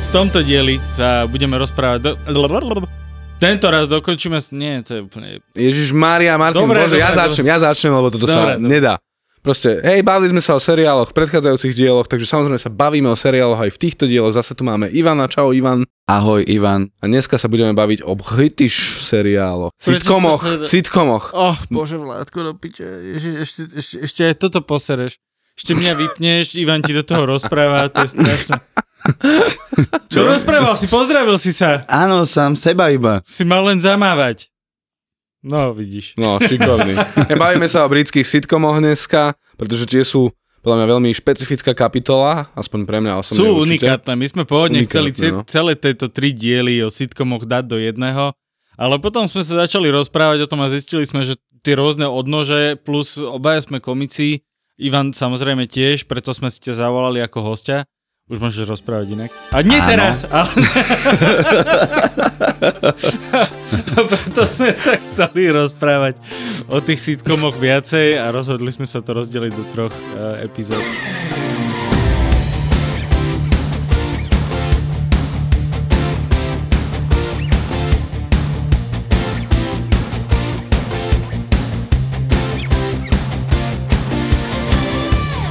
V tomto dieli sa budeme rozprávať... Do... Tento raz dokončíme... Nie, to je úplne... Ježiš Mária, Martin, Dobre, Bože, dobre, ja dobre. začnem, ja začnem, lebo toto sa Dobre, dobre. nedá. Proste, hej, bavili sme sa o seriáloch v predchádzajúcich dieloch, takže samozrejme sa bavíme o seriáloch aj v týchto dieloch. Zase tu máme Ivana, čau Ivan. Ahoj, Ivan. A dneska sa budeme baviť o British seriáloch. Sitcomoch, sa- sitcomoch. Oh, bože Vládko, do piče. Ježiš, ešte, ešte, ešte aj toto posereš. Ešte mňa vypneš, Ivan ti do toho rozpráva, to je strašné. Čo rozprával si? Pozdravil si sa. Áno, sám seba iba. Si mal len zamávať. No, vidíš. No, šikovný. Ja, bavíme sa o britských sitcomoch dneska, pretože tie sú podľa mňa veľmi špecifická kapitola, aspoň pre mňa osobne Sú určite. unikátne. My sme pôvodne chceli ce- Unikátne, no. celé tieto tri diely o sitcomoch dať do jedného, ale potom sme sa začali rozprávať o tom a zistili sme, že tie rôzne odnože, plus obaja sme komici, Ivan samozrejme tiež, preto sme si ťa zavolali ako hostia. Už môžeš rozprávať inak. A nie Áno. teraz, ale... preto sme sa chceli rozprávať o tých sitcomoch viacej a rozhodli sme sa to rozdeliť do troch uh, epizód.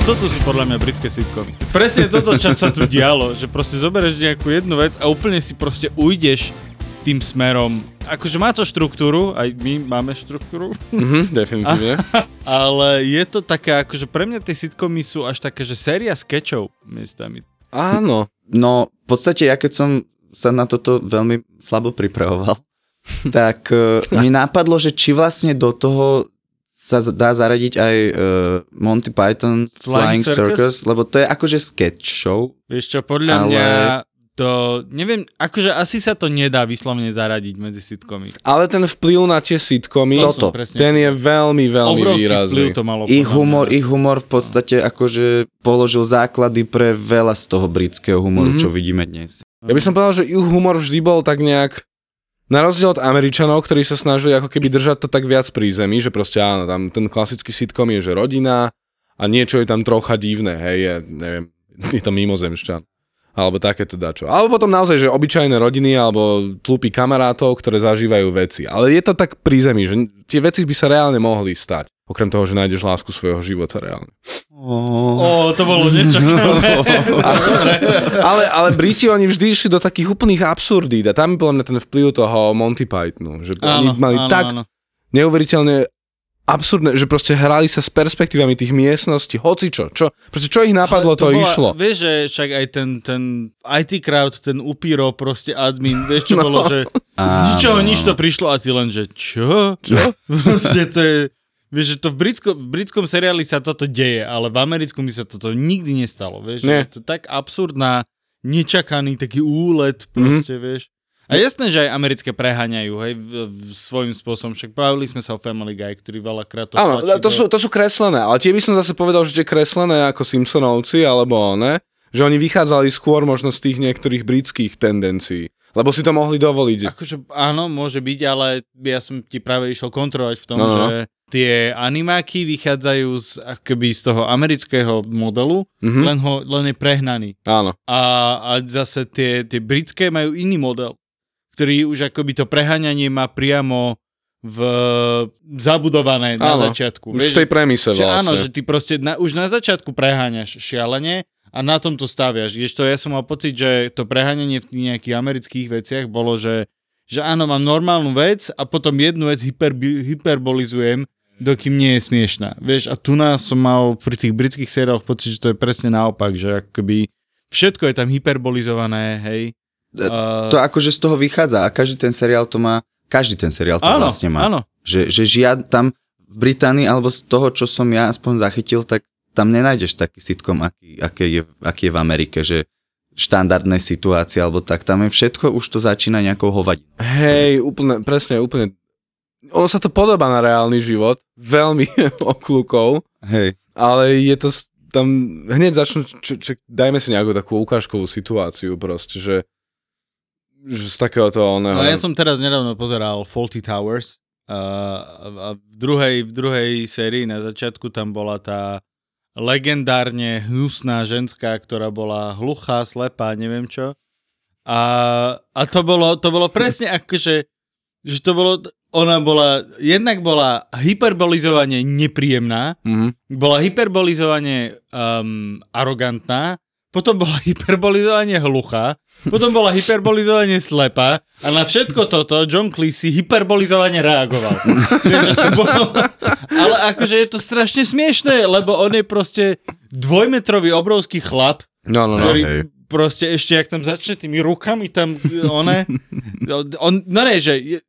Toto sú podľa mňa britské sitcomy. Presne toto, čo sa tu dialo, že proste zoberieš nejakú jednu vec a úplne si proste ujdeš tým smerom. Akože má to štruktúru, aj my máme štruktúru, Mhm, definitívne. ale je to také, akože pre mňa tie sitcomy sú až také, že séria sketchov miestami. Áno. No, v podstate ja keď som sa na toto veľmi slabo pripravoval, tak uh, mi napadlo, že či vlastne do toho sa dá zaradiť aj uh, Monty Python Flying Flying, Circus? Circus? lebo to je akože sketch show. Vieš čo, podľa Ale- mňa to, neviem, akože asi sa to nedá vyslovene zaradiť medzi sitcomy. Ale ten vplyv na tie sitcomy, To Toto. ten je veľmi, veľmi Obrovský výrazný. vplyv to malo. Ich humor, ich humor v podstate akože položil základy pre veľa z toho britského humoru, Mhm. čo vidíme dnes. Ja by som povedal, že ich humor vždy bol tak nejak na rozdiel od Američanov, ktorí sa snažili ako keby držať to tak viac pri zemi, že proste áno, tam ten klasický sitcom je, že rodina a niečo je tam trocha divné, hej, je, neviem, je to mimozemšťan. Alebo takéto dačo. Alebo potom naozaj, že obyčajné rodiny alebo tlupy kamarátov, ktoré zažívajú veci. Ale je to tak pri zemi, že tie veci by sa reálne mohli stať. Okrem toho, že nájdeš lásku svojho života reálne. Ó, to bolo nečakané. ale, ale Briti, oni vždy išli do takých úplných absurdít a tam je podľa mňa ten vplyv toho Monty Pythonu, že oni mali tak neuveriteľne absurdné, že proste hrali sa s perspektívami tých miestností, hocičo, čo, proste čo ich napadlo, to, bola, išlo. Vieš, že však aj ten, ten IT crowd, ten upíro, proste admin, vieš čo No. bolo, že z Áno. ničoho nič to prišlo a ty len, že čo? Čo? proste to je, vieš, že to v, britsko, v britskom seriáli sa toto deje, ale v americkom by sa toto nikdy nestalo, vieš, Nie. je to tak absurdná, nečakaný taký úlet, proste, vieš. A jasné, že aj americké preháňajú, hej, svojím spôsobom. Však bavili sme sa o Family Guy, ktorý veľakrát to Áno, to sú, to sú kreslené, ale tie by som zase povedal, že tie kreslené ako Simpsonovci, alebo ne, že oni vychádzali skôr možno z tých niektorých britských tendencií, lebo si to mohli dovoliť. Akože áno, môže byť, ale ja som ti práve išiel kontrolovať v tom, No, no, no. že tie animáky vychádzajú z, akoby z toho amerického modelu, Mhm. len, ho, len je prehnaný. Áno. A, a zase tie, tie britské majú iný model, ktorý už akoby to preháňanie má priamo v zabudované na Áno, začiatku. Už v tej premise že vlastne. áno, že ty proste na, už na začiatku preháňaš šialene a na tom to staviaš. Kdežto ja som mal pocit, že to preháňanie v nejakých amerických veciach bolo, že, že áno, mám normálnu vec a potom jednu vec hyper, hyperbolizujem, dokým nie je smiešná. Vieš, a tu nás som mal pri tých britských sériách pocit, že to je presne naopak, že akoby všetko je tam hyperbolizované, hej. Uh, To akože z toho vychádza a každý ten seriál to má, každý ten seriál to áno, vlastne má. áno. Že, že žiad tam v Británii, alebo z toho, čo som ja aspoň zachytil, tak tam nenájdeš taký sitcom, aký, aký, je, aký je v Amerike, že štandardné situácie alebo tak. Tam je všetko, už to začína nejakou hovadinou. Hej, úplne, presne, úplne. Ono sa to podobá na reálny život, veľmi oklukov, Hej. ale je to tam, hneď začnú, č, č, dajme si nejakú takú ukážkovú situáciu proste, že, že z takéhoto oného. No ja som teraz nedávno pozeral Faulty Towers a, a v, druhej, v druhej sérii na začiatku tam bola tá legendárne hnusná ženská, ktorá bola hluchá, slepá, neviem čo. A, a to, bolo, to bolo presne ako, že, to bolo, ona bola, jednak bola hyperbolizovane nepríjemná, Mhm. bola hyperbolizovane um, arogantná, potom bola hyperbolizovane hluchá, potom bola hyperbolizovane slepá a na všetko toto John Cleese hyperbolizovane reagoval. Vieš, že to bolo, ale akože je to strašne smiešné, lebo on je proste dvojmetrový obrovský chlap, No, no, no. ktorý hej. proste ešte, jak tam začne tými rukami, tam one, on, no ne, že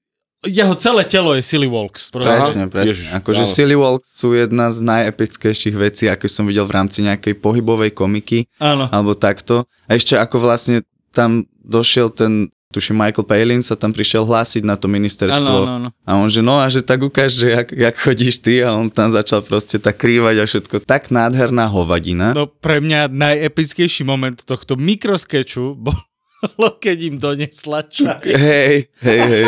jeho celé telo je Silly Walks. Proste. Presne, presne. Ježiš, akože. Silly Walks sú jedna z najepickejších vecí, aké som videl v rámci nejakej pohybovej komiky, Áno. alebo takto. A ešte ako vlastne tam došiel ten, tuším Michael Palin sa tam prišiel hlásiť na to ministerstvo. Áno, áno, áno. A on že no a že tak ukáž, že jak, jak chodíš ty a on tam začal proste tak krývať a všetko. Tak nádherná hovadina. No pre mňa najepickejší moment tohto mikroskeču bolo, keď im donesla čaj. Hej, hej, hej.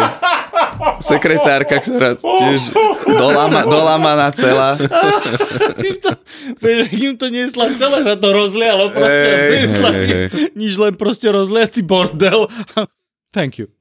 Sekretárka, ktorá tiež dolama, dolamaná celá. Im to, im to nesla, celé sa to rozlialo proste. Nesla hej, hej. nič len proste rozliatý bordel. Thank you.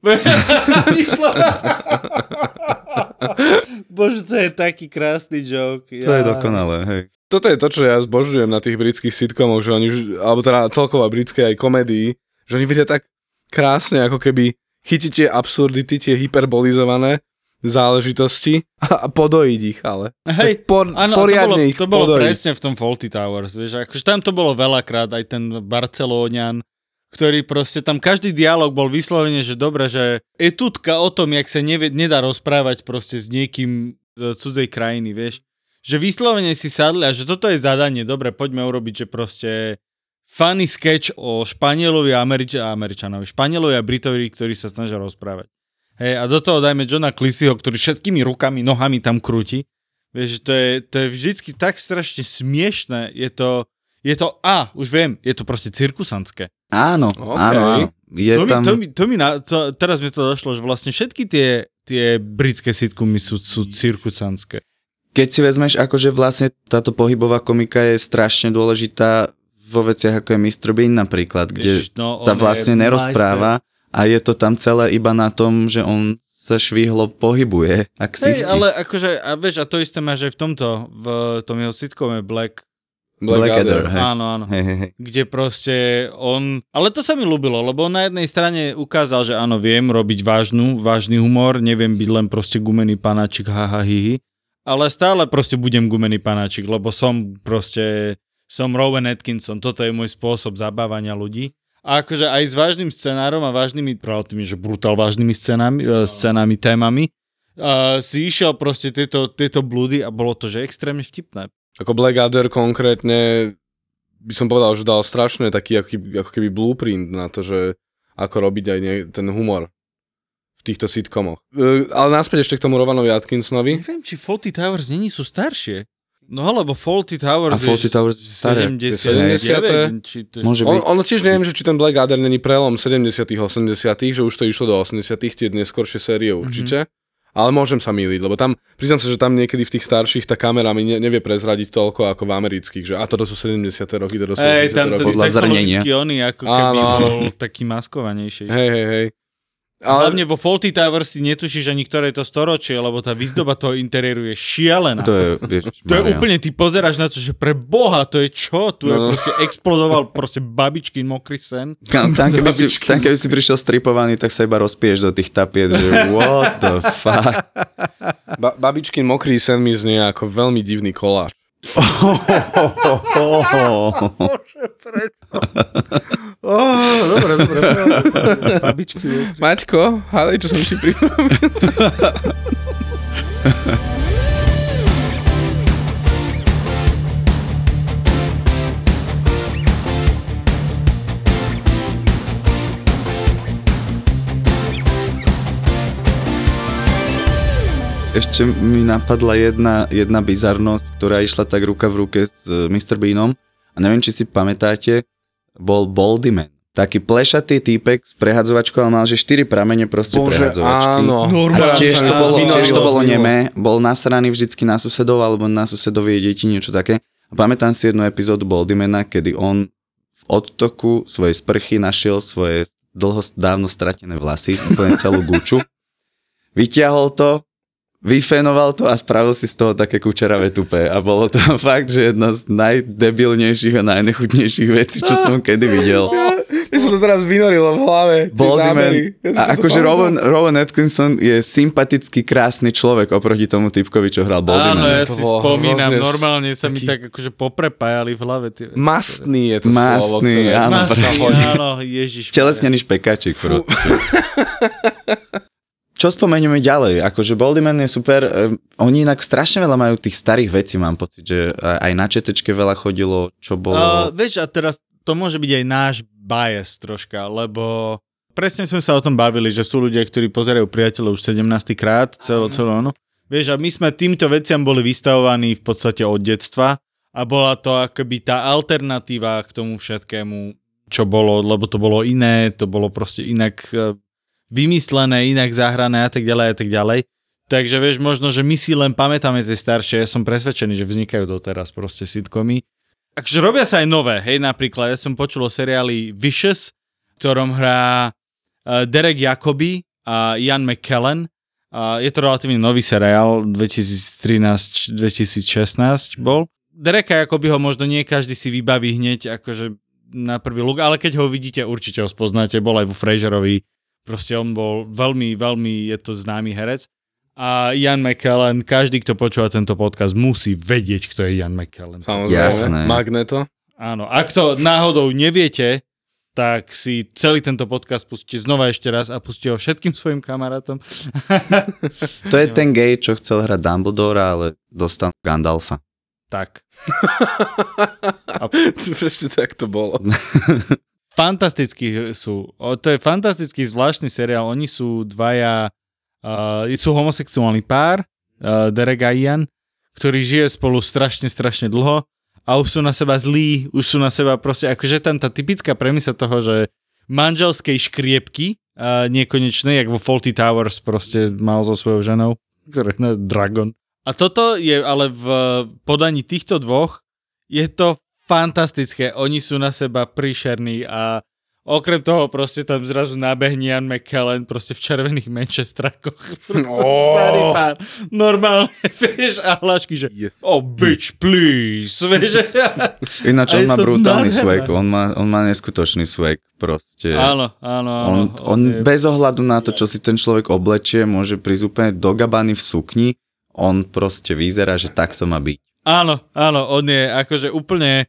Bože, to je taký krásny joke. To je dokonalé, hej. Toto je to, čo ja zbožujem na tých britských sitcomoch, že oni, už- alebo teda celkovo britskej aj komédii, že oni vedia tak krásne, ako keby chytiť tie absurdity, tie hyperbolizované záležitosti a, a podojiť ich, ale. Hej, tak por, Áno, to bolo, poriadne ich to bolo podojiť. presne v tom Faulty Towers, vieš, akože tam to bolo veľakrát, aj ten Barcelóňan, ktorý proste tam každý dialog bol vyslovene, že dobre, že etutka o tom, jak sa nevie, nedá rozprávať proste s niekým z cudzej krajiny, vieš. Že vyslovene si sadli a že toto je zadanie, dobre, poďme urobiť, že proste funny sketch o Španielovi a Američ- Američanovi, Španielovi a Britovi, ktorí sa snažia rozprávať. Hej, a do toho dajme Johna Clissyho, ktorý všetkými rukami, nohami tam krúti. Vieš, to je, to je vždycky tak strašne smiešné. Je to, je to, a, už viem, je to proste cirkusanské. Áno, OK. áno, áno. Je to, tam... mi, to, mi, to mi na, to, teraz mi to došlo, že vlastne všetky tie, tie britské sitcomy sú, sú cirkusanské. Keď si vezmeš, akože vlastne táto pohybová komika je strašne dôležitá vo veciach ako je Mr. Bean napríklad, kde Ježiš, no, sa vlastne nerozpráva a je to tam celé iba na tom, že on sa švihlo pohybuje, ak si Hej, ale akože, a vieš, a to isté máš aj v tomto, v tom jeho sitcome Black. Blackadder, hej. Áno, áno. Hej, hej. kde proste on... Ale to sa mi ľúbilo, lebo on na jednej strane ukázal, že áno, viem robiť vážnu, vážny humor, neviem byť len proste gumený panáčik, haha, hihi, ale stále proste budem gumený panáčik, lebo som proste, som Rowan Atkinson, toto je môj spôsob zabávania ľudí. A akože aj s vážnym scenárom a vážnymi, práve tými, že brutál vážnymi scénami, e, scénami, témami, uh, si išiel proste tieto, tieto blúdy a bolo to, že extrémne vtipné. Ako Blackadder konkrétne by som povedal, že dal strašne taký ako keby, ako keby blueprint na to, že ako robiť aj nie, ten humor v týchto sitcomoch. E, ale naspäť ešte k tomu Rovanovi Atkinsonovi. Neviem, či Faulty Towers není sú staršie. No lebo Faulty Towers A Fawlty je Towers staré. 79, či to je... Môže On, byť. ono tiež neviem, že či ten Blackadder není prelom 70 80 že už to išlo do 80 tie neskoršie série určite. Ale môžem sa míliť, lebo tam, priznám sa, že tam niekedy v tých starších tá kamera mi ne, nevie prezradiť toľko ako v amerických, že a toto sú 70 roky, toto sú 80 Hej, tam ten roky. Podľa zrnenia. oný, ako keby Áno, áno. bol taký maskovanejší. Hej, hej, hej. Ale... Hlavne vo Faulty Towers si netušíš ani ktoré je to storočie, lebo tá výzdoba toho interiéru je šialená. To je, vieš, To je úplne, ty pozeráš na to, že pre boha, to je čo? Tu je No. proste explodoval proste babičky mokrý sen. Tam, tam, keby si, tam keby si prišiel stripovaný, tak sa iba rozpiješ do tých tapiet, že what the fuck. ba- babičkin mokrý sen mi znie ako veľmi divný koláč. Oh, dobre, dobre. Babičky. Maťko, hádaj, čo som ti pripravil. Ešte mi napadla jedna, jedna bizarnosť, ktorá išla tak ruka v ruke s eh, Mr. Beanom. A neviem, či si pamätáte, bol Baldyman. Taký plešatý týpek s prehadzovačkou, ale mal že 4 pramene proste Bože, prehadzovačky. áno. Normálne. Tiež to bolo, tiež to bolo nemé, bol nasraný vždycky na susedov alebo na susedovie deti, niečo také. A pamätám si jednu epizódu Boldymana, kedy on v odtoku svojej sprchy našiel svoje dlho, dávno stratené vlasy, úplne celú guču. Vyťahol to, vyfenoval to a spravil si z toho také kučeravé tupé. A bolo to fakt, že jedna z najdebilnejších a najnechutnejších vecí, čo som kedy videl. Mi sa to teraz vynorilo v hlave. Baldyman. Ja A akože. Rowan, Rowan Atkinson je sympatický, krásny človek oproti tomu typkovi, čo hral Áno, Baldyman. ja To si bolo spomínam, hrozne normálne sa mi taký- tak akože poprepájali v hlave tie veci. Mastný je to Mastný, slovo, ktoré áno, hodí. áno, ježiš. Telesnený špekačik. Čo spomenieme ďalej? Akože Baldyman je super. Oni inak strašne veľa majú tých starých vecí, mám pocit, že aj aj na četečke veľa chodilo, čo bolo... Uh, vieš, a teraz to môže byť aj náš bias troška, lebo presne sme sa o tom bavili, že sú ľudia, ktorí pozerajú priateľov už 17. krát, celo, celo ono. Vieš, a my sme týmto veciam boli vystavovaní v podstate od detstva a bola to akoby tá alternatíva k tomu všetkému, čo bolo, lebo to bolo iné, to bolo proste inak eh, vymyslené, inak zahrané a tak ďalej a tak ďalej. Takže vieš, možno, že my si len pamätáme tie staršie, ja som presvedčený, že vznikajú doteraz proste sitcomy. Akože robia sa aj nové, hej, napríklad, ja som počul o seriáli Vicious, ktorom hrá uh, Derek Jacobi a Ian McKellen. Je to relatívne nový seriál, 2013-2016 bol. Dereka Jacobiho možno nie každý si vybaví hneď akože na prvý look, ale keď ho vidíte, určite ho spoznáte, bol aj vo Fraserovi, proste on bol veľmi, veľmi, je to známy herec. A Ian McKellen, každý, kto počúva tento podcast, musí vedieť, kto je Ian McKellen. Samozrejme. Jasné. Magneto. Áno, ak to náhodou neviete, tak si celý tento podcast pustíte znova ešte raz a pustíte ho všetkým svojim kamarátom. To je ten gay, čo chcel hrať Dumbledora, ale dostal Gandalfa. tak. Presne tak to bolo. Fantastickí sú. To je fantastický zvláštny seriál. Oni sú dvaja, uh, sú homosexuálny pár, uh, Derek a Ian, ktorý žije spolu strašne, strašne dlho a už sú na seba zlí, už sú na seba proste, akože tam tá typická premisa toho, že manželskej škriepky, uh, nekonečnej, jak vo Faulty Towers proste mal so svojou ženou, ktoré je Dragon. A toto je ale v podaní týchto dvoch, je to fantastické. Oni sú na seba príšerní a okrem toho proste tam zrazu nábehne Ian McKellen proste v červených Manchesterakoch. Ó. Starý pán. Normálne, vieš, a hlášky, že Yes. oh bitch, please. Vieš, Ináč on má brutálny nádherné. swag, on má, on má neskutočný swag proste. áno, áno, áno. On, on je- bez ohľadu na to, čo si ten človek oblečie, môže prísť úplne do gabany v sukni, on proste vyzerá, že tak to má byť. Áno, áno, on je akože úplne,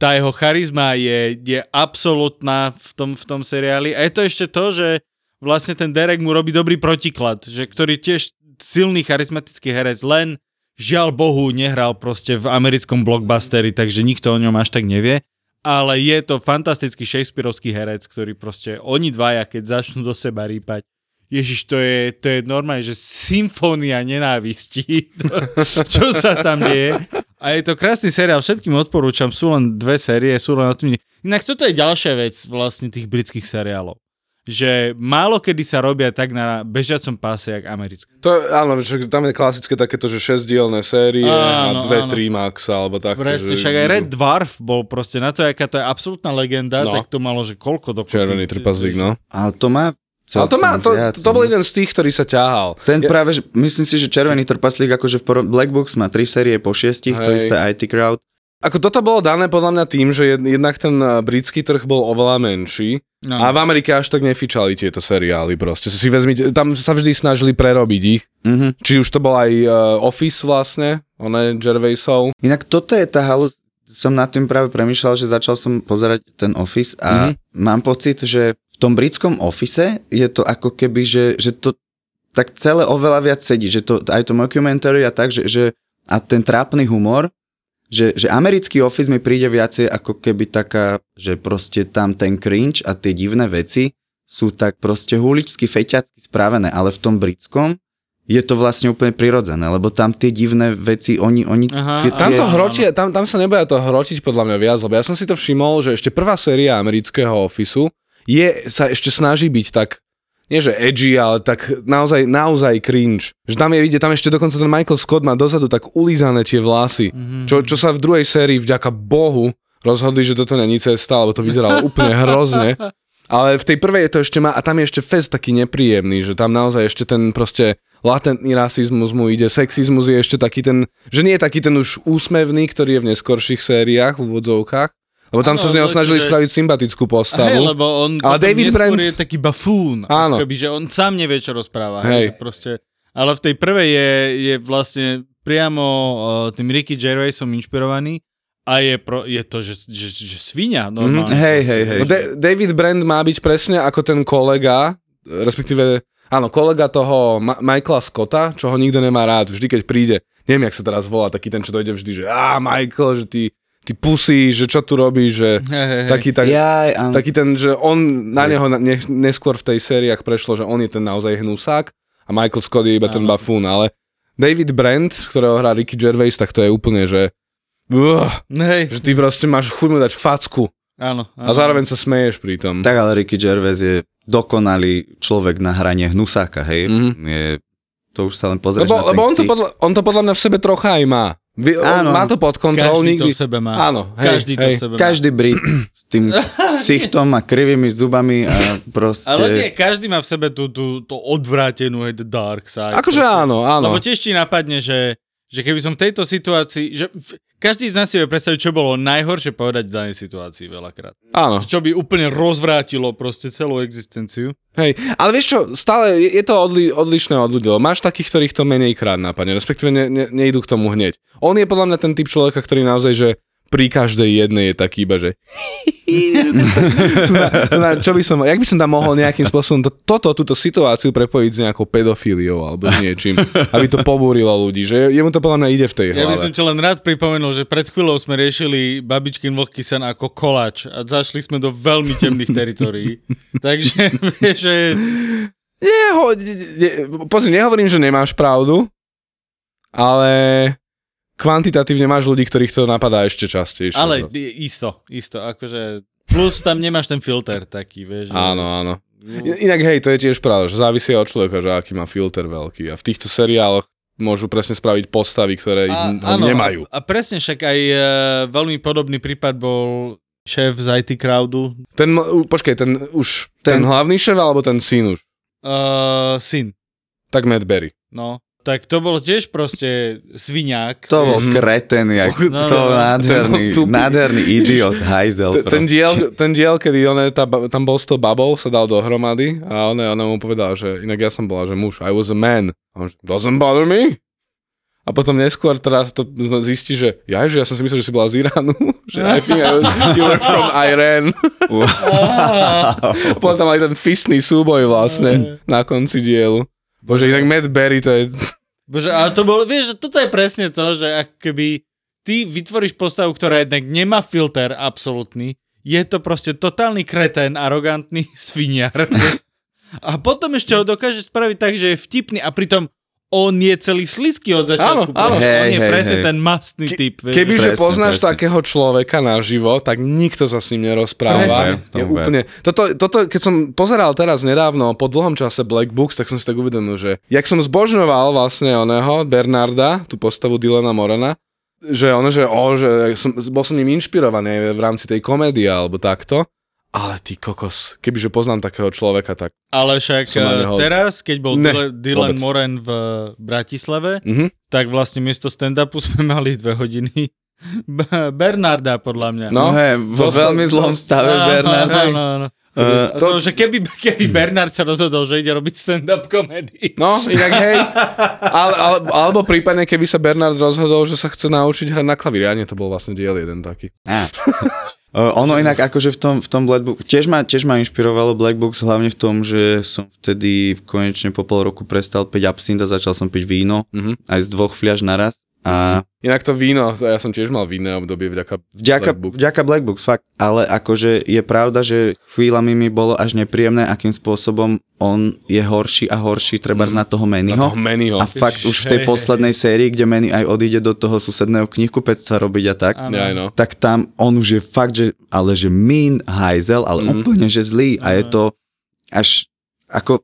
tá jeho charizma je, je absolútna v tom, v tom seriáli. A je to ešte to, že vlastne ten Derek mu robí dobrý protiklad, že ktorý tiež silný charizmatický herec, len žiaľ Bohu nehral proste v americkom blockbusteri, takže nikto o ňom až tak nevie. Ale je to fantastický Shakespeareovský herec, ktorý proste oni dvaja, keď začnú do seba rýpať, Ježiš, to je, to je normálne, že symfónia nenávistí, čo sa tam deje. A je to krásny seriál, všetkým odporúčam, sú len dve série, sú len o tým. Inak toto je ďalšia vec vlastne tých britských seriálov. Že málo kedy sa robia tak na bežiacom páse, jak americké. To, áno, že tam je klasické takéto, že šesťdielne série Áno, a dve, áno. tri max alebo tak. Presne, že- však aj Red Dwarf bol proste na to, aká to je absolútna legenda, No. tak to malo, že koľko do Červený trpaslík, no. Ale to má Ale to, má, to, viac, to bol no. jeden z tých, ktorý sa ťahal. Ten Ja- práve, že myslím si, že Červený trpaslík, akože v por- Black Books má tri série po šiestich, to Hej. isté IT Crowd. Ako toto bolo dané podľa mňa tým, že jed, jednak ten eh, britský trh bol oveľa menší No. a v Amerike až tak nefičali tieto seriály proste. Si vezmite, tam sa vždy snažili prerobiť ich. Mhm. Či už to bol aj uh, Office vlastne, oné Gervaisov. Inak toto je tá halu, som nad tým práve premýšľal, že začal som pozerať ten Office a Mhm. mám pocit, že tom britskom Office je to ako keby, že, že to tak celé oveľa viac sedí, že to, aj to mockumentary a tak, že, že a ten trápny humor, že, že americký Office mi príde viacej ako keby taká, že proste tam ten cringe a tie divné veci sú tak proste huličsky, feťacky spravené, ale v tom britskom je to vlastne úplne prirodzené, lebo tam tie divné veci, oni, oni Aha, tie, Tam to áno, hrotie, tam, tam sa neboja to hrotiť podľa mňa viac, lebo ja som si to všimol, že ešte prvá séria amerického Officeu je, sa ešte snaží byť tak, nie že edgy, ale tak naozaj, naozaj cringe. Že tam je vidieť, tam ešte dokonca ten Michael Scott má dozadu tak ulízané tie vlasy, Mhm. čo, čo sa v druhej sérii vďaka Bohu rozhodli, že toto není cesta, lebo to vyzeralo úplne hrozne. Ale v tej prvej je to ešte má, a tam je ešte fest taký nepríjemný, že tam naozaj ešte ten proste latentný rasizmus mu ide, sexizmus je ešte taký ten, že nie je taký ten už úsmevný, ktorý je v neskorších sériách, v úvodzovkách, lebo tam Áno, sa z neho že- snažili že- spraviť sympatickú Hej, postavu. lebo on Ale David Brent- je taký bafún. Áno. Akoby, že on sám nevie, čo rozpráva. Hej. Hej. Proste, ale v tej prvej je, je vlastne priamo uh, tým Ricky Gervaisom inšpirovaný a je, pro, je to, že, že, že svinia normálne. Mhm, hej, hej, hej. No Da- David Brand má byť presne ako ten kolega, respektíve, áno, kolega toho Ma- Michaela Scotta, čo ho nikto nemá rád, vždy keď príde, neviem, jak sa teraz volá, taký ten, čo dojde vždy, že á, Michael, že ty, ty pusy, že čo tu robíš, že hej, hej. taký, tak, Jaj, áno. taký ten, že on, na neho ne, neskôr v tej sériách prešlo, že on je ten naozaj hnusák a Michael Scott je iba ten Áno. bafún, ale David Brand, ktorého hrá Ricky Gervais, tak to je úplne, že uh, Hej, že ty proste máš chuť mu dať facku áno, áno. a zároveň sa smeješ pri tom. Tak ale Ricky Gervais je dokonalý človek na hranie hnusáka, hej. Mhm. Je, to už sa len pozrieš Lebo, na ten lebo on, to podľa, on to podľa mňa v sebe trocha aj má. Vy, Áno. má to pod kontrolou Každý to nikdy. v sebe má. Áno, hej, Každý to hej. v sebe má. Každý Brit s tým ksichtom a krivými zubami a proste... Ale nie, každý má v sebe tú, tú, tú odvrátenú, hej, the dark side. Akože proste. áno, áno. Lebo tiež ti napadne, že, že keby som v tejto situácii, že každý z nás si vie predstaviť, čo bolo najhoršie povedať v danej situácii veľakrát. Áno, Čo by úplne rozvrátilo proste celú existenciu. hej. Ale vieš čo, stále je to odli, odlišné od ľudí. Máš takých, ktorých to menej krát napadne, respektíve ne, ne, nejdu k tomu hneď. On je podľa mňa ten typ človeka, ktorý naozaj, že pri každej jednej je taký iba, že tu na, tu na, čo by som, jak by som tam mohol nejakým spôsobom to, toto, túto situáciu prepojiť s nejakou pedofíliou alebo s niečím, aby to pobúrilo ľudí, že jemu to podľa mňa ide v tej Ja by hlave. som ti len rád pripomenul, že pred chvíľou sme riešili babičkin vlhký sen ako koláč a zašli sme do veľmi temných teritórií. Takže že... Nie, ho, ne, ne, pozri, nehovorím, že nemáš pravdu, ale kvantitatívne máš ľudí, ktorých to napadá ešte častejšie. Ale i- isto, isto, akože... Plus tam nemáš ten filter taký, vieš. Áno, áno. Inak hej, to je tiež pravda, že závisí od človeka, že aký má filter veľký. A v týchto seriáloch môžu presne spraviť postavy, ktoré A, ich áno, nemajú. A, presne však aj e, veľmi podobný prípad bol šéf z IT crowdu, Ten, počkej, ten už, ten, Ten- hlavný šéf, alebo ten syn už? uh, syn. Tak Matt Berry. No, tak to bol tiež proste sviňák. To bol Mhm. kreten, jak No, to no, no. nádherný, Ten tupý. nádherný idiot, hajzel. Ten diel, ten diel, kedy on, tá, tam bol s tou babou, sa dal dohromady a ona, ona mu povedala, že inak ja som bola, že muž, I was a man. A on, doesn't bother me. A potom neskôr teraz to zistí, že ja, že ja som si myslel, že si bola z Iránu. že I think I was, you were from Iran. A potom tam aj ten fistný súboj vlastne na konci dielu. Bože, inak Matt Berry to je... Bože, ale to bolo, vieš, toto je presne to, že ak keby ty vytvoríš postavu, ktorá jednak nemá filter absolútny, je to proste totálny kretén, arogantný sviniar. A potom ešte ho dokáže spraviť tak, že je vtipný a pritom on je celý slizký od začiatku. Áno, áno. Proste on Hej, je hej, presne hej. ten mastný typ. Vieš, Kebyže Presne, poznáš presne. takého človeka naživo, tak nikto sa s ním nerozpráva. Presne, Je úplne, toto, toto, keď som pozeral teraz nedávno, po dlhom čase Black Books, tak som si tak uvedomil, že jak som zbožňoval vlastne oného Bernarda, tú postavu Dylana Morana, že ono, že, o, že som, bol som ním inšpirovaný v rámci tej komédie alebo takto, ale ty kokos, kebyže poznám takého človeka, tak Ale však eh, neho- teraz, keď bol Ne, Dylan- vôbec. Moran v Bratislave, mhm. tak vlastne miesto stand-upu sme mali dve hodiny B- Bernarda, podľa mňa. No, No, hej, vo to veľmi zlom stave Áno, Bernard. Áno, áno. Uh, A to, že keby, keby Bernard sa rozhodol, že ide robiť stand-up komedy. No, inak hej. Ale, ale, alebo prípadne, keby sa Bernard rozhodol, že sa chce naučiť hrať na klavíri. A nie, to bol vlastne diel jeden taký. Á. Uh, ono inak akože v tom, v tom Black Book, tiež ma, tiež ma inšpirovalo Black hlavne v tom, že som vtedy konečne po pol roku prestal piť absint a začal som piť víno, Mhm. aj z dvoch fľaš naraz. A Inak to víno, ja som tiež mal vinné obdobie vďaka vďaka, Black Book. vďaka Black Books, fakt. Ale akože je pravda, že chvíľami mi bolo až nepríjemné, akým spôsobom on je horší a horší, treba Mm. na toho na Mannyho. toho Mannyho. A fakt už v tej poslednej sérii, kde Manny aj odíde do toho susedného knihkupectva robiť a tak. Ja, no. tak tam on už je fakt, že, ale že mean, hajzel, ale Mhm. úplne, že zlý. A je to až, ako,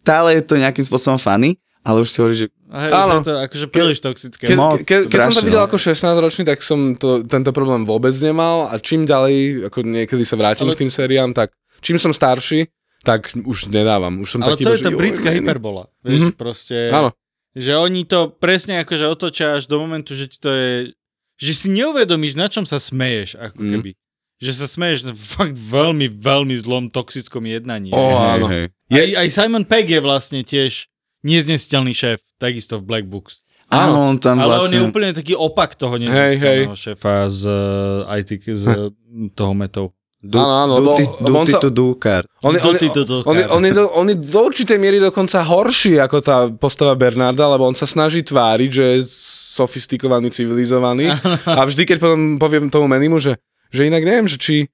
stále je to nejakým spôsobom funny, ale už si hovorí, že Hej, Áno. To akože príliš toxické. Ke, Moc, ke, keď som to videl no. ako 16-ročný, tak som to, tento problém vôbec nemal a čím ďalej, ako niekedy sa vrátim Ale- k tým sériám, tak čím som starší, tak už nedávam. Už som Ale taký, to je tá britská hyperbola. Vieš, Mhm. proste... Áno. Že oni to presne akože otočia až do momentu, že ti to je... Že si neuvedomíš, na čom sa smeješ, ako Mm. keby. Že sa smeješ na fakt veľmi, veľmi zlom toxickom jednaní. Hej. áno. hej. Aj, aj Simon Pegg je vlastne tiež neznesiteľný šéf, takisto v Black Books. Áno, on tam Ale on je vlastne... úplne taký opak toho Hej, neznesiteľného šéfa z uh, IT, z uh, toho metov. Du, Áno, áno, duty, on duty to do card. On, je- on, do on, on, je do, on je do určitej miery dokonca horší ako tá postava Bernarda, lebo on sa snaží tváriť, že je sofistikovaný, civilizovaný a vždy, keď potom poviem tomu Manimu, že, že inak neviem, že či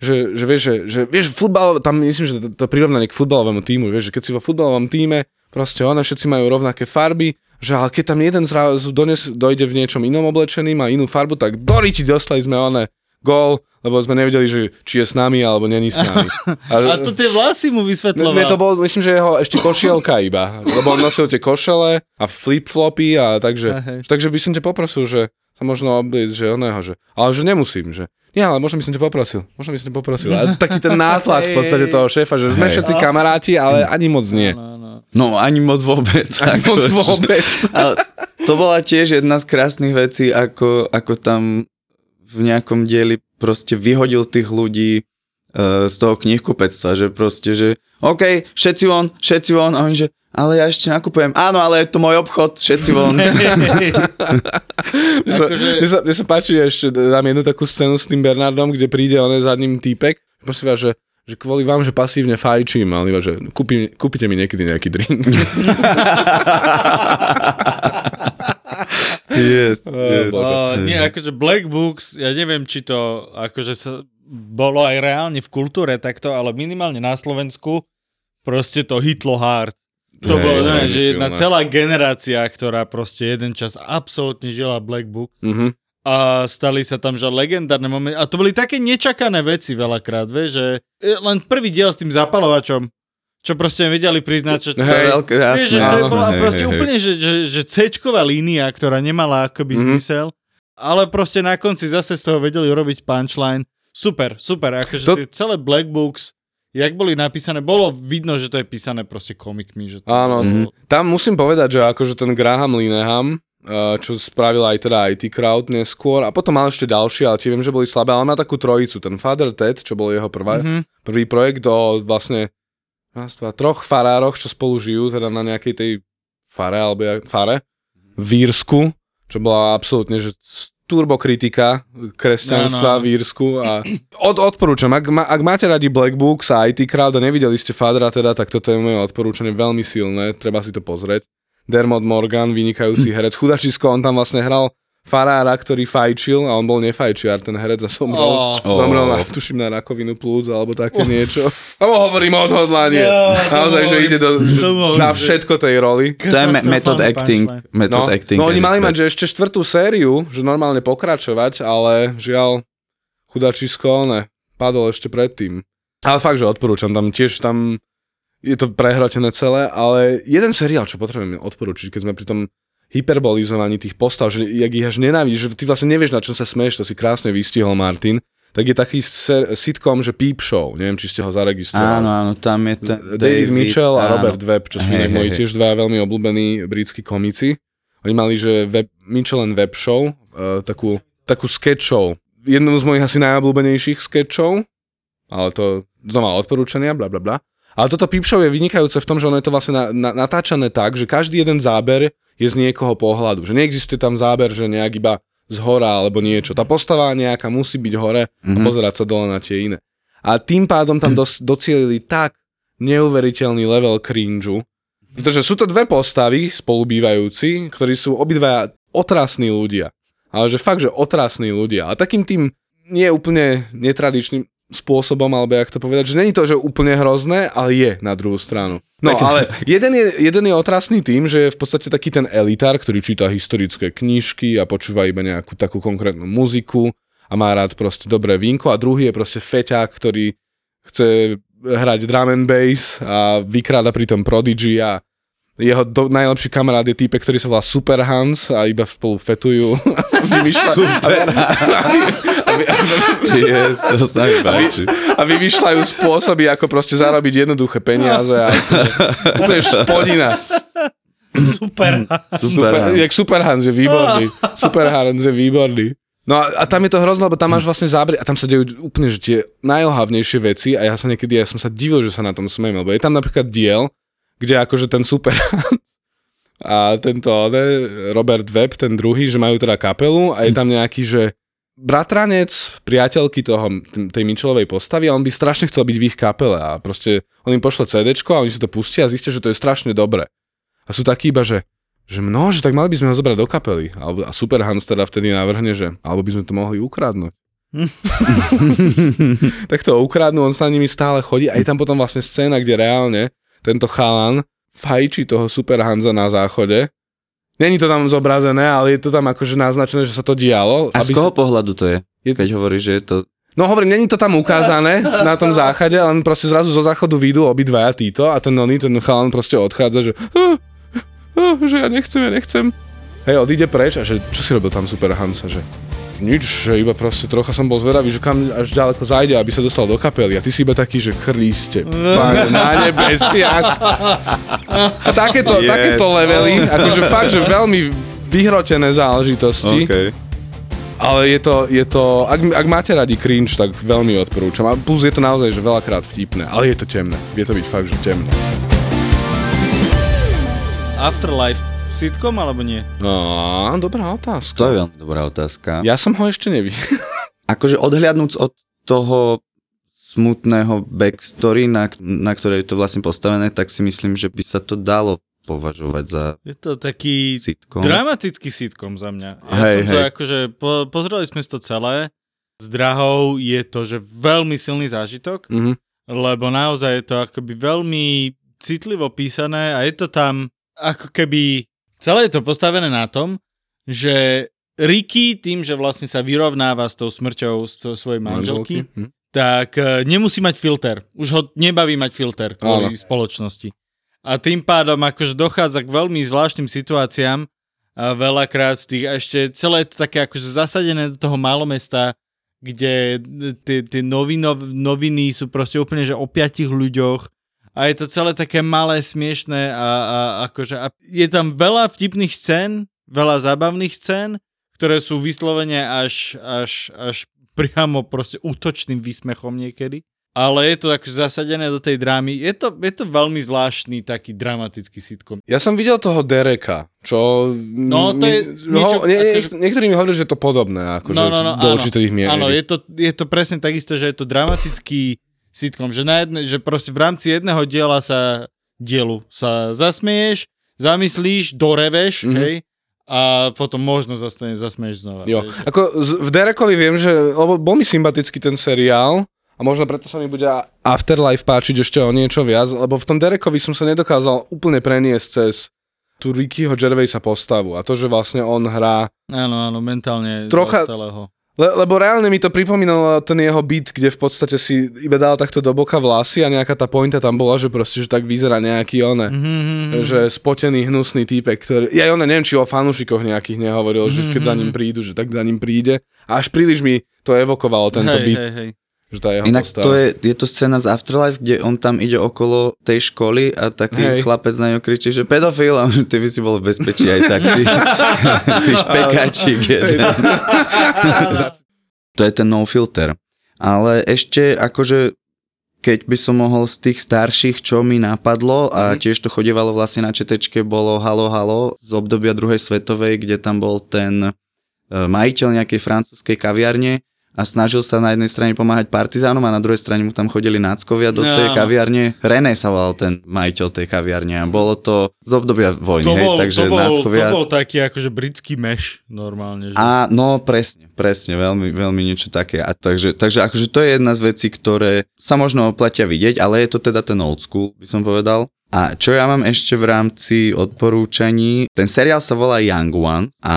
že, že vieš, že, že vieš, futbal, tam myslím, že to, to prirovnanie k futbalovému týmu, vieš, že keď si vo futbalovom týme, proste one všetci majú rovnaké farby, že ale keď tam jeden zrazu dones, dojde v niečom inom oblečený, má inú farbu, tak doriti dostali sme one gól, lebo sme nevedeli, že či je s nami, alebo není s nami. A to tie vlasy mu Ne, vysvetľoval. ne, to bol, myslím, že jeho ešte košielka iba, lebo on nosil tie košele a flip-flopy a takže, Hej. takže by som ťa poprosil, že sa možno obliecť, že oného, že, ale že nemusím, že nie, ale možno by som ťa poprosil, možno by som ťa poprosil. A taký ten nátlak v podstate toho šéfa, že sme všetci kamaráti, ale ani moc nie. No, no. No, ani moc vôbec. Ani moc Akože- vôbec. Ale to bola tiež jedna z krásnych vecí, ako, ako tam v nejakom dieli proste vyhodil tých ľudí uh, z toho knihkupectva, že proste, že OK, všetci von, všetci von, a oni, že ale ja ešte nakupujem. Áno, ale je to môj obchod, všetci von. Mne sa, Akože- mne sa, mne sa páči ešte, dám jednu takú scénu s tým Bernardom, kde príde on za ním týpek, prosím vás, že že kvôli vám, že pasívne fajčím, ale iba, že kúpi, kúpite mi niekedy nejaký drink. yes, yes. Bože. Uh, nie, akože Black Books, ja neviem, či to akože sa bolo aj reálne v kultúre takto, ale minimálne na Slovensku proste to hitlo hard. To Hej, bolo, neviem, že jedna celá generácia, ktorá proste jeden čas absolútne žila Black Books Mhm. A stali sa tam, že legendárne momenty. A to boli také nečakané veci veľakrát, vieš, že e, len prvý diel s tým zapalovačom, čo proste vedeli priznať, čo to To je Hej. veľké, jasné. že to je bola hej, proste hej, hej. úplne, že, že, že C-čková línia, ktorá nemala akoby Mhm. zmysel, ale proste na konci zase z toho vedeli urobiť punchline. Super, super, akože To- tie celé Black Books, jak boli napísané, bolo vidno, že to je písané proste komikmi. Že to Áno, bolo... tam musím povedať, že akože ten Graham Linehan, eh, čo spravil aj teda IT Crowd neskôr, a potom mal ešte ďalšie, ale tie viem, že boli slabé, ale má takú trojicu, ten Father Ted, čo bol jeho prvá, Mhm. prvý projekt o vlastne raz, dva, troch farároch, čo spolu žijú, teda na nejakej tej fare, alebo jak, fare, v Írsku, čo bola absolútne, že turbokritika kresťanstva No, no. v Írsku a od, odporúčam, ak, ma, ak máte radi Black Books a IT Crowd a nevideli ste Fadra teda, tak toto je moje odporúčanie veľmi silné, treba si to pozrieť. Dermot Morgan, vynikajúci herec, chudačisko, on tam vlastne hral farára, ktorý fajčil a on bol nefajčiar, ten herec a zomrel. Ó. Zomrel na, Ó. tuším, na rakovinu plúc alebo také niečo. Lebo hovorím o odhodlanie. Jo, Naozaj, že ide do, bol- na všetko tej roli. To je me- method Katastrofálny acting. Method No, acting. no oni mali mať, že ešte štvrtú sériu, že normálne pokračovať, ale žiaľ, chudačisko, ne, padol ešte predtým. Ale fakt, že odporúčam, tam tiež tam je to prehrotené celé, ale jeden seriál, čo potrebujem odporučiť, keď sme pri tom hyperbolizovaní tých postav, že jak ich až nenávidíš, že ty vlastne nevieš, na čom sa smeješ, to si krásne vystihol, Martin, tak je taký ser- sitcom, že Peep Show, neviem, či ste ho zaregistrovali. Áno, áno, tam je ten David, Mitchell a áno. Robert Webb, čo sú hej, moji tiež dva veľmi obľúbení britskí komici. Oni mali, že web, Mitchell and Webb Show, uh, takú, takú sketch show. Jednu z mojich asi najobľúbenejších sketchov, ale to znova odporúčania, bla bla bla. Ale toto Peep Show je vynikajúce v tom, že ono je to vlastne na, na, natáčané tak, že každý jeden záber je z niekoho pohľadu. Že neexistuje tam záber, že nejak iba z hora alebo niečo. Tá postava nejaká musí byť hore a Mhm. pozerať sa dole na tie iné. A tým pádom tam dos- docielili tak neuveriteľný level cringeu, pretože sú to dve postavy spolubývajúci, ktorí sú obidva otrasní ľudia. Ale že fakt, že otrasní ľudia. A takým tým nie úplne netradičným spôsobom, alebo jak to povedať, že není to, že úplne hrozné, ale je na druhú stranu. No, Tak- ale jeden je, jeden je otrasný tým, že je v podstate taký ten elitár, ktorý číta historické knižky a počúva iba nejakú takú konkrétnu muziku a má rád proste dobré vínko a druhý je proste feťák, ktorý chce hrať drum and bass a vykráda pritom Prodigy a jeho do, najlepší kamarát je týpek, ktorý sa volá Super Hans a iba spolu fetujú. Super Yes, to sa mi páči. a vymýšľajú spôsoby, ako proste zarobiť jednoduché peniaze a úplne špodina. Super. Super, jak Super Hans je výborný. Super Hans je výborný. No a, a tam je to hrozné, lebo tam máš vlastne zábery a tam sa dejú úplne že tie najohavnejšie veci a ja sa niekedy, ja som sa divil, že sa na tom smejem, lebo je tam napríklad diel, kde akože ten Super a tento ne, Robert Webb, ten druhý, že majú teda kapelu a je tam nejaký, že bratranec priateľky toho, tej Mitchellovej postavy a on by strašne chcel byť v ich kapele a proste on im pošle CDčko a oni si to pustia a zistia, že to je strašne dobre. A sú takí iba, že že no, že tak mali by sme ho zobrať do kapely. A Super Hans teda vtedy navrhne, že alebo by sme to mohli ukradnúť. tak to ukradnú, on sa nimi stále chodí a je tam potom vlastne scéna, kde reálne tento chalan fajčí toho Super Hanza na záchode. Není to tam zobrazené, ale je to tam akože naznačené, že sa to dialo. A z koho si... pohľadu to je? Je- Keď hovoríš, že je to... No hovorím, není to tam ukázané na tom záchode, len proste zrazu zo záchodu výjdu obidvaja títo a ten oný, ten chalan proste odchádza, že "Ah, ah, že ja nechcem, ja nechcem. Hej, odíde preč a že čo si robil tam Super Hansa, že nič, že iba proste trocha som bol zvedavý, že kam až ďaleko zajde, aby sa dostal do kapely a ty si iba taký, že Kriste, pane, na nebesiach. A takéto, Yes. takéto levely, akože fakt, že veľmi vyhrotené záležitosti. Okay. Ale je to, je to ak, ak máte radi cringe, tak veľmi odporúčam. A plus je to naozaj, že veľakrát vtipné, ale je to temné. Vie to byť fakt, že temné. Afterlife sitcom alebo nie? No, dobrá otázka. To je veľmi dobrá otázka. Ja som ho ešte nevidel. Akože odhliadnúc od toho smutného backstory, na, na ktorej je to vlastne postavené, tak si myslím, že by sa to dalo považovať za Je to taký sitcom. dramatický sitcom za mňa. Ja Hej, som to hej. akože, po, pozreli sme si to celé. S drahou je to, že veľmi silný zážitok, Mhm. lebo naozaj je to akoby veľmi citlivo písané a je to tam ako keby celé je to postavené na tom, že Ricky tým, že vlastne sa vyrovnáva s tou smrťou to- svojej manželky, Hm. tak e, nemusí mať filter. Už ho nebaví mať filter kvôli Áno. spoločnosti. A tým pádom akože dochádza k veľmi zvláštnym situáciám a veľakrát v tých, a ešte celé je to také akože zasadené do toho malomesta, kde tie, tie novinov, noviny sú proste úplne že o piatich ľuďoch a je to celé také malé, smiešné a, a akože a je tam veľa vtipných scén, veľa zábavných scén, ktoré sú vyslovene až, až, až priamo proste útočným výsmechom niekedy. Ale je to akože zasadené do tej drámy. Je to, je to veľmi zvláštny taký dramatický sitcom. Ja som videl toho Dereka, čo... No, to je no, niečo- nie, akože- niektorí mi hovorili, že je to podobné, akože No, no, no, do áno. určitých mier. Áno, je to, je to presne takisto, že je to dramatický sitcom, že, na jedne, že proste v rámci jedného diela sa dielu sa zasmieješ, zamyslíš, doreveš, Mhm. mm-hmm. hej, a potom možno zasne, zasmieš znova. Jo, Hej, že- ako z, v Derekovi viem, že, lebo bol mi sympatický ten seriál, a možno preto sa mi bude Afterlife páčiť ešte o niečo viac, lebo v tom Derekovi som sa nedokázal úplne preniesť cez tú Rickyho Gervaisa postavu a to, že vlastne on hrá Áno, áno, mentálne Trocha- zaostalého. Le, lebo reálne mi to pripomínalo ten jeho beat, kde v podstate si iba dal takto do boka vlasy a nejaká tá pointa tam bola, že proste, že tak vyzerá nejaký one. Mm-hmm. Že spotený, hnusný týpek, ktorý... Ja ona neviem, či o fanúšikoch nejakých nehovoril, že keď za ním prídu, že tak za ním príde. A až príliš mi to evokovalo, tento hej, beat, hej, hej. Že tá jeho Inak postava. to je, je to scéna z Afterlife, kde on tam ide okolo tej školy a taký Hej. Chlapec na ňo kričí, že pedofil a ty by si bol v bezpečí aj tak, ty, ty špekáčik jeden. to je ten no filter. Ale ešte akože keď by som mohol z tých starších, čo mi napadlo a Mhm. tiež to chodievalo vlastne na četečke, bolo Halo Halo z obdobia druhej svetovej, kde tam bol ten e, majiteľ nejakej francúzskej kaviarne a snažil sa na jednej strane pomáhať partizánom a na druhej strane mu tam chodili náckovia do tej Áno. kaviarne. René sa volal ten majiteľ tej kaviarne a bolo to z obdobia vojny, To hej, bol, takže to, bol, náckovia... to bol taký akože britský meš normálne. Že? A no presne, presne, veľmi, veľmi niečo také. A takže, takže akože to je jedna z vecí, ktoré sa možno oplatia vidieť, ale je to teda ten old school, by som povedal. A čo ja mám ešte v rámci odporúčaní, ten seriál sa volá Young One a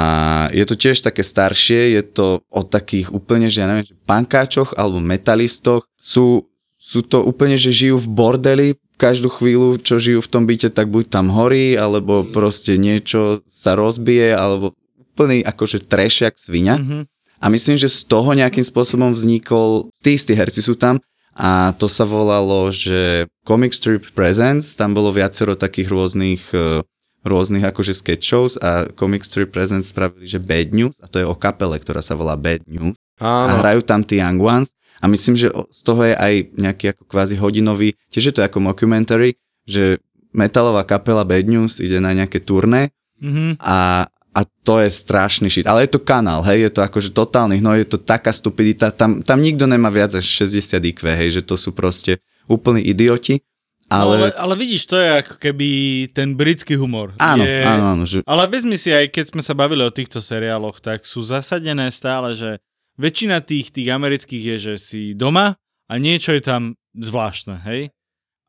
je to tiež také staršie, je to o takých úplne, že ja neviem, že pankáčoch alebo metalistoch. Sú, sú to úplne, že žijú v bordeli, každú chvíľu, čo žijú v tom byte, tak buď tam horí, alebo proste niečo sa rozbije, alebo úplný akože trešak svinia. Mhm. A myslím, že z toho nejakým spôsobom vznikol, tí istí herci sú tam a to sa volalo, že Comic Strip Presents, tam bolo viacero takých rôznych eh, rôznych akože sketch shows a Comic Strip Presents spravili, že Bad News a to je o kapele, ktorá sa volá Bad News a Áno. hrajú tam tí Young Ones a myslím, že z toho je aj nejaký ako kvázi hodinový, tiež je to ako mockumentary, že metalová kapela Bad News ide na nejaké turné Mhm. a, a to je strašný shit. Ale je to kanál, hej, je to akože totálny no je to taká stupidita, tam, tam nikto nemá viac až 60 IQ, hej, že to sú proste úplní idioti, Ale... ale, ale... ale vidíš, to je ako keby ten britský humor. áno, je... áno, áno, že Ale vezmi si aj, keď sme sa bavili o týchto seriáloch, tak sú zasadené stále, že väčšina tých, tých amerických je, že si doma a niečo je tam zvláštne, hej?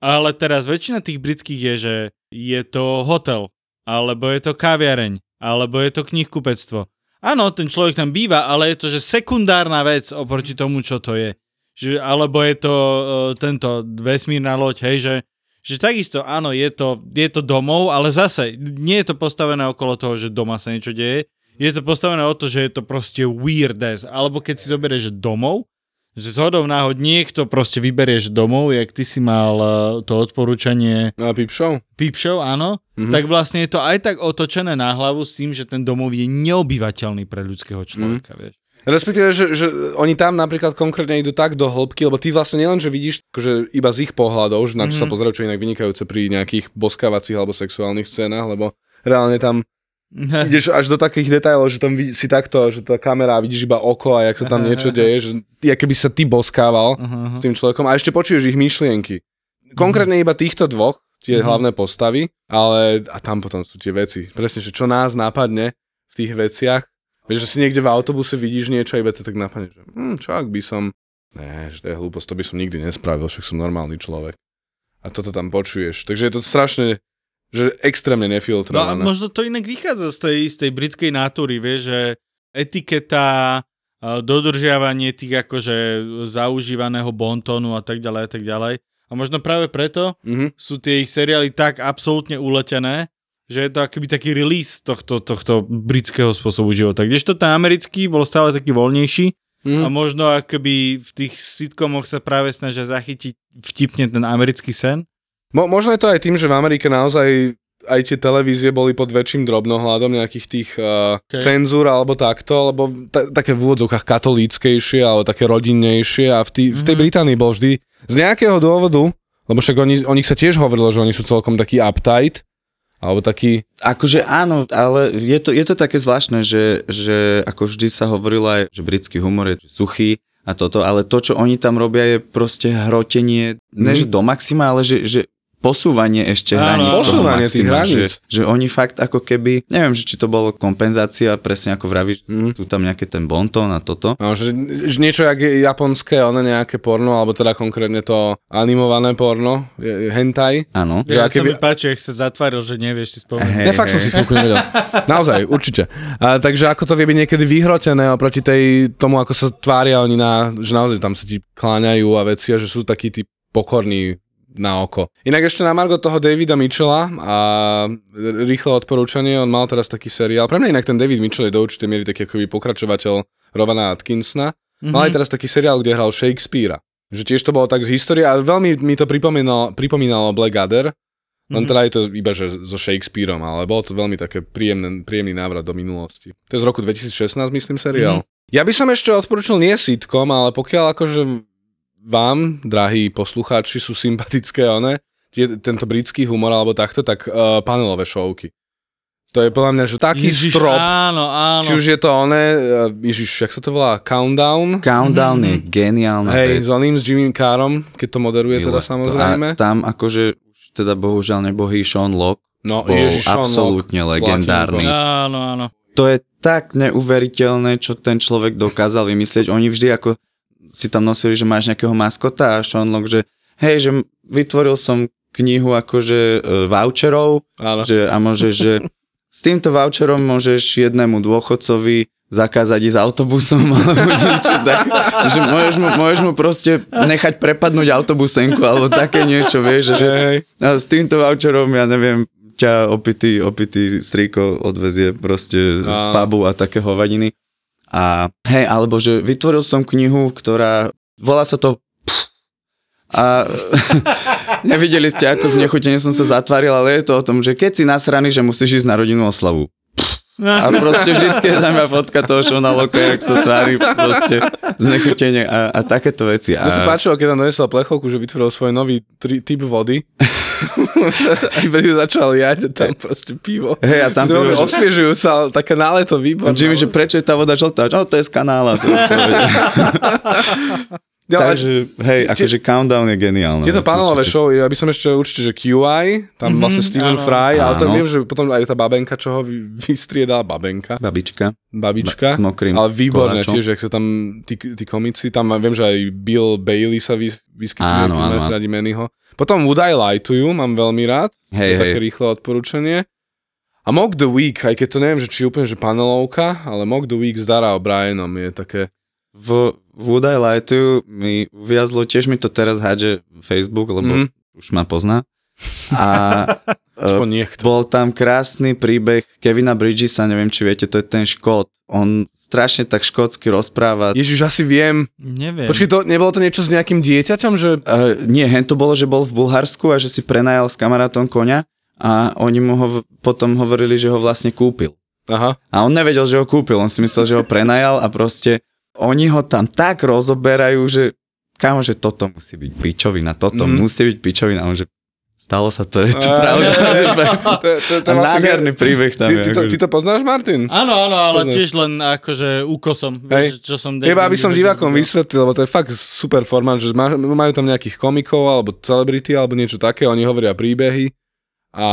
Ale teraz väčšina tých britských je, že je to hotel, alebo je to kaviareň, alebo je to knihkupectvo. Áno, ten človek tam býva, ale je to, že sekundárna vec oproti tomu, čo to je. Že, alebo je to uh, tento vesmírna loď, hej, že, že takisto, áno, je to, je to domov, ale zase nie je to postavené okolo toho, že doma sa niečo deje, je to postavené o to, že je to proste weird as, alebo keď si zoberieš, že domov, že z náhod niekto proste vyberieš domov, jak ty si mal uh, to odporúčanie Na? Peep Show, áno, Mhm. mm-hmm. tak vlastne je to aj tak otočené na hlavu s tým, že ten domov je neobyvateľný pre ľudského človeka, mm. vieš. Respektíve, že, že oni tam napríklad konkrétne idú tak do hĺbky, lebo ty vlastne nielen, že vidíš že iba z ich pohľadov, že na čo mm-hmm. sa pozerajú, čo inak vynikajúce pri nejakých boskávacích alebo sexuálnych scénach, lebo reálne tam ideš až do takých detailov, že tam si takto, že tá kamera vidíš iba oko a jak sa tam niečo deje, že ty, keby sa ty boskával Uh-huh. s tým človekom a ešte počuješ ich myšlienky. Konkrétne iba týchto dvoch, tie Mhm. hlavné postavy, ale a tam potom sú tie veci. Presne, že čo nás napadne v tých veciach, Vieš, že si niekde v autobuse vidíš niečo a iba to tak napadne, že hm, čo ak by som... Ne, že to je hlúposť, to by som nikdy nespravil, však som normálny človek. A toto tam počuješ. Takže je to strašne, že extrémne No a nefiltrované. možno to inak vychádza z tej, z tej britskej natúry, vieš, že etiketa, dodržiavanie tých akože zaužívaného bontónu a tak ďalej a tak ďalej. A možno práve preto Mhm. sú tie ich seriály tak absolútne uletené, že je to akoby taký release tohto, tohto britského spôsobu života. Kdežto ten americký bol stále taký voľnejší Mhm. a možno akoby v tých sitcomoch sa práve snažia zachytiť vtipne ten americký sen. Mo- možno je to aj tým, že v Amerike naozaj aj tie televízie boli pod väčším drobnohľadom nejakých tých uh, Okay. cenzúr alebo takto, alebo ta- také v úvodzovkách katolíckejšie alebo také rodinnejšie a v, tý, v tej Mhm. Británii bol vždy z nejakého dôvodu, lebo však oni, o nich sa tiež hovorilo, že oni sú celkom taký uptight, alebo taký, Akože áno, ale je to, je to také zvláštne, že, že ako vždy sa hovorilo aj, že britský humor je suchý a toto, ale to, čo oni tam robia, je proste hrotenie, ne Mhm. že do maxima, ale že, že posúvanie ešte hraníc. Posúvanie tých hraníc. Že, že oni fakt ako keby, neviem, že či to bolo kompenzácia, presne ako vravíš, Mhm. sú tam nejaké ten bonton a toto. no, že, že niečo jak je japonské, ono nejaké porno, alebo teda konkrétne to animované porno, je- hentai. Áno. Že Ja aké sa mi páči, ak sa zatváril, že nevieš si spomenúť. Hej, Ne, fakt som hej. si fúku nevedel. Naozaj, určite. A, takže ako to vie byť niekedy vyhrotené oproti tej, tomu, ako sa tvária oni na, že naozaj tam sa ti kláňajú a veci a že sú takí tí pokorní na oko. Inak ešte na Margo toho Davida Mitchella a rýchle odporúčanie, on mal teraz taký seriál. Pre mňa inak ten David Mitchell je do určitej miery taký akoby pokračovateľ Rovana Atkinsona. Mhm. Mal aj teraz taký seriál, kde hral Shakespearea. Že tiež to bolo tak z histórie a veľmi mi to pripomínalo, pripomínalo Blackadder, len Mhm. teda je to iba že so Shakespeareom, ale bolo to veľmi také príjemný, príjemný návrat do minulosti. To je z roku 2016, myslím, seriál. Ja by som ešte odporučil nie sitcom, ale pokiaľ akože vám, drahí poslucháči, sú sympatické one, tie, tento britský humor alebo takto, tak uh, panelové šovky. To je podľa mňa, že taký Ježiš, strop, Áno, áno. či už je to oné, uh, Ježiš, jak sa to volá, Countdown, Countdown je geniálna hej, vec. s oným, s Jimmym Carom, keď to moderuje teda Milé. samozrejme. A tam akože už teda bohužiaľ nebohý Sean Locke, No, bol Ježiš, Sean absolútne Locke, legendárny. Áno, áno. To je tak neuveriteľné, čo ten človek dokázal vymyslieť. Oni vždy ako si tam nosili, že máš nejakého maskota a Sean Locke, že hej, že vytvoril som knihu akože e, voucherov, že, a môžeš, že s týmto voucherom môžeš jednému dôchodcovi zakázať ísť autobusom alebo niečo tak, že môžeš mu, môžeš mu proste nechať prepadnúť autobusenku alebo také niečo, vieš, že hej, a s týmto voucherom, ja neviem, ťa opitý, opitý strýko odvezie proste z pubu a také hovadiny. A hej, alebo že vytvoril som knihu, ktorá, volá sa to a nevideli ste, ako z nechutene som sa zatvaril, ale je to o tom, že keď si nasraný, že musíš ísť na rodinnú oslavu. A proste vždycky je tam fotka toho Šona Loka, jak sa tvári proste znechutenie a, a takéto veci. A Mne sa páčilo, keď tam donesol plechovku, že vytvoril svoj nový tri, typ vody. a začal jať tam proste pivo. Hej, a tam pivo, že- osviežujú sa, také náleto výborné. Jimmy, že prečo je tá voda žltá? No, to je z kanála. To je No, Takže, hej, akože Countdown je geniálne. Tieto vec, panelové show, ja by som ešte určite, že QI, tam vlastne Stephen áno. Fry, ale tam Áno. viem, že potom aj tá babenka, čo ho vy- vystriedala, babenka, Babička. babička, S mokrým ale výborné koláčom. tiež, jak sa tam tí, tí komici, tam viem, že aj Bill Bailey sa vys, vyskytuje, Áno, radi Mannyho. Potom Would I Lie to You, mám veľmi rád, Hej, je také rýchle odporúčanie. A Mock the Week, aj keď to neviem, že či úplne že panelovka, ale Mock the Week s Dara O'Brienom je také... V Would I Lie to mi uviazlo, tiež mi to teraz hádže Facebook, lebo Mhm. už ma pozná. A e, bol tam krásny príbeh Kevina Bridgesa, neviem, či viete, to je ten škót. On strašne tak škótsky rozpráva. Ježiš, asi viem. Neviem. Počkej, to, nebolo to niečo s nejakým dieťaťom, že... Uh, nie, hen to bolo, že bol v Bulharsku a že si prenajal s kamarátom koňa a oni mu ho potom hovorili, že ho vlastne kúpil. Aha. A on nevedel, že ho kúpil, on si myslel, že ho prenajal a proste oni ho tam tak rozoberajú, že kámo, že toto musí byť pičovina, toto mm. musí byť pičovina. On, že stalo sa to, je to pravda. Vlastne- nádherný príbeh tam Ty, je. ty, to, akože- ty to poznáš, Martin? Áno, áno, ale Poznáš. tiež len akože úkosom. Vieš, čo som... Iba aby som divákom vysvetlil, lebo to je fakt super formát, že má- majú tam nejakých komikov alebo celebrity alebo niečo také, oni hovoria príbehy a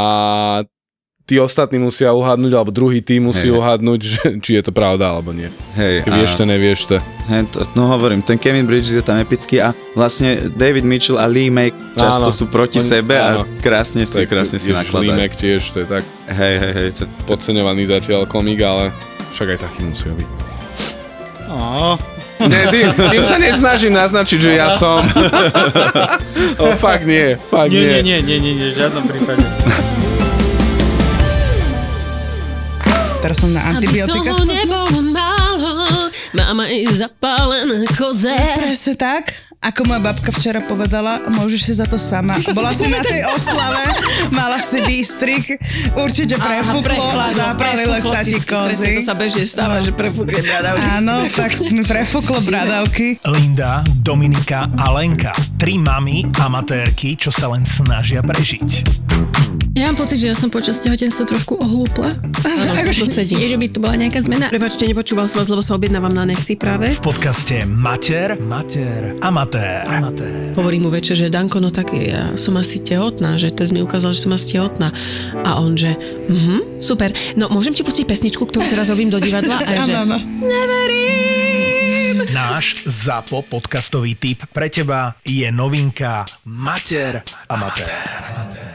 tí ostatní musia uhádnuť, alebo druhý tým musí Hej. uhádnuť, že, či je to pravda alebo nie. Hej, vieš to, nevieš to. Hej, to, no hovorím, ten Kevin Bridges je tam epický a vlastne David Mitchell a Lee May často Áno. sú proti Oni- sebe áno. a krásne si, krásne si nakladajú. Limek tiež, to je tak Hej, hej, hej. To, podceňovaný zatiaľ komik, ale však aj taký musia byť. Á, Nie, tým, tým sa nesnažím naznačiť, že ja som. o, fakt nie, fakt Nie, nie. nie, nie, nie, nie, nie, v žiadnom prípade. Teraz som na Aby antibiotikách. toho nebolo málo, mám aj zapálené koze. Presne tak, ako moja babka včera povedala, môžeš si za to sama. Bola si na tej oslave, mala si výstrik, určite prefúklo, zapálilo sa ti kozy. to sa bežne stáva, No. že prefúkne bradavky. Áno, tak mi prefúklo bradavky. Linda, Dominika a Lenka. Tri mamy amatérky, čo sa len snažia prežiť. Ja mám pocit, že ja som počas tehotenstva trošku ohlúpla. Áno, akože to sedí. nie, že by to bola nejaká zmena. Prepačte, nepočúval som vás, lebo sa objednávam na nechty práve. V podcaste Mater, Mater, Amatér. Amatér. Hovorí mu večer, že Danko, no tak ja som asi tehotná, že test mi ukázal, že som asi tehotná. A on, že mhm, super. No môžem ti pustiť pesničku, ktorú teraz robím do divadla? A ja, že, áno. Náš ZAPO podcastový tip pre teba je novinka Mater, Amatér.